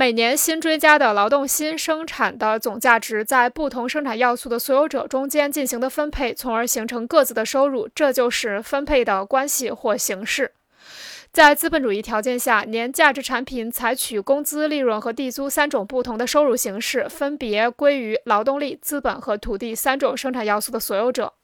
每年新追加的劳动新生产的总价值在不同生产要素的所有者中间进行的分配从而形成各自的收入这就是分配的关系或形式。在资本主义条件下年价值产品采取工资利润和地租三种不同的收入形式分别归于劳动力资本和土地三种生产要素的所有者。